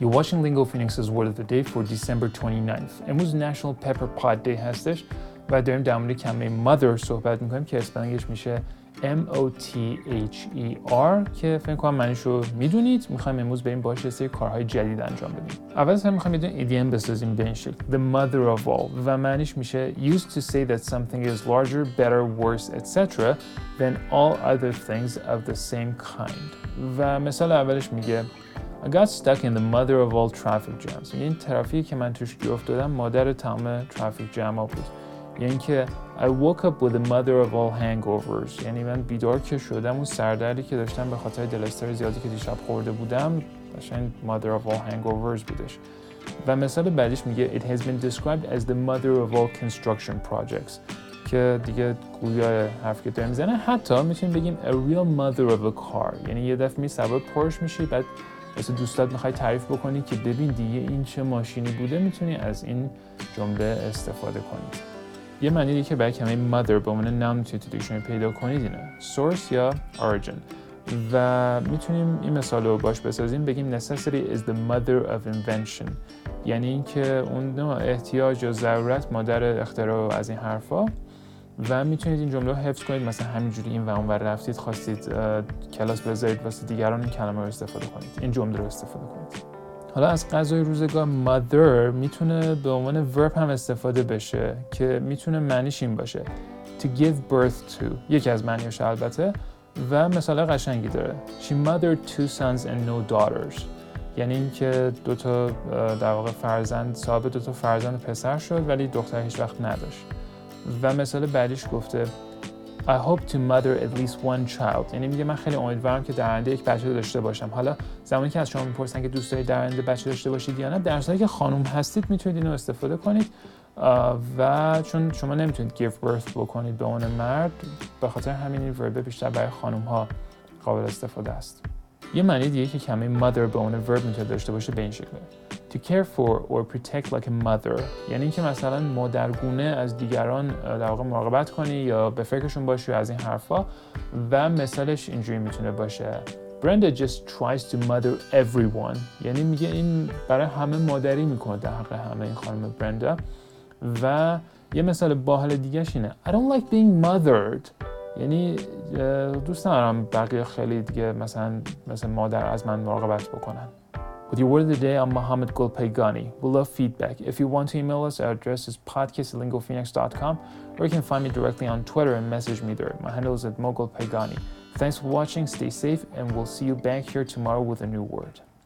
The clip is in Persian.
You're watching Lingo Phoenix's Word of the Day for December 29th. امروز National Pepper Pot Day هستش و داریم در مورد کلمه mother صحبت میکنیم که اسپلنگش میشه M-O-T-H-E-R که فکر کنم معنیش رو میدونید میخوایم امروز بریم باش یه سری کارهای جدید انجام بدیم اول از همه میخوایم یه دونه ایدیم بسازیم به این شکل The mother of all و معنیش میشه used to say that something is larger, better, worse, etc. than all other things of the same kind و مثال اولش میگه I got stuck in the mother of all traffic jams این ترافیکی که من توش گیر افتادم مادر تمام ترافیک جمع بود یعنی که I woke up with the mother of all hangovers یعنی من بیدار که شدم اون سردردی که داشتم به خاطر دلستر زیادی که دیشب خورده بودم قشنگ mother of all hangovers بودش و مثال بعدیش میگه It has been described as the mother of all construction projects که دیگه گویا حرف که داریم میزنه حتی میتونیم بگیم a real mother of a car یعنی یه دفعه می سوار پرش میشی بعد واسه دوستات می‌خوای تعریف بکنی که ببین دیگه این چه ماشینی بوده می‌تونی از این جمله استفاده کنی. یه معنی دیگه که برای کلمه mother به عنوان نام می‌تونید تو دیکشنری پیدا کنید اینه source یا origin. و می‌تونیم این مثال رو باش بسازیم بگیم necessity is the mother of invention. یعنی اینکه اون احتیاج و ضرورت مادر اختراع از این حرفا و می‌تونید این جمله رو حفظ کنید مثلا همینجوری این و اون ور رفتید خواستید کلاس بذارید واسه دیگران این کلمه رو استفاده کنید این جمله رو استفاده کنید. حالا از غذای روزگار mother می‌تونه به عنوان verb هم استفاده بشه که می‌تونه معنیش این باشه to give birth to. یکی از معنیش البته. و مثال قشنگی داره. She mothered two sons and no daughters. یعنی اینکه دو تا در واقع فرزند صاحب دو تا فرزند پسر شد ولی دختر هیچ وقت نداشت. و مثال بعدیش گفته I hope to mother at least one child. یعنی میگه من خیلی امیدوارم که در آینده یک بچه داشته باشم. حالا زمانی که از شما می‌پرسن که دوست دارید در آینده بچه داشته باشید یا نه در که خانم هستید می‌تونید اینو استفاده کنید و چون شما نمی‌تونید give birth بکنید به اون مرد به خاطر همین این وربه بیشتر برای خانم ها قابل استفاده است. یه معنی دیگه که کمی mother به عنوان verb می‌تونه داشته باشه به این شکله. To care for or protect like a mother یعنی اینکه مثلا مادرگونه از دیگران در واقع مراقبت کنی یا به فکرشون باشی از این حرفا و مثالش اینجوری می‌تونه باشه. Brenda just tries to mother everyone. یعنی میگه این برای همه مادری می‌کنه در حق همه این خانم برندا و یه مثال باحال دیگه اینه. I don't like being mothered. یعنی دوست ندارم بقیه خیلی دیگه مثلا مثل مادر از من مراقبت بکنن With your word of the day, I'm Mohammed Golpaygani. We love feedback. If you want to email us, our address is podcast@lingophoenix.com, or you can find me directly on Twitter and message me there. My handle is at mogulpaygani. Thanks for watching, stay safe, and we'll see you back here tomorrow with a new word.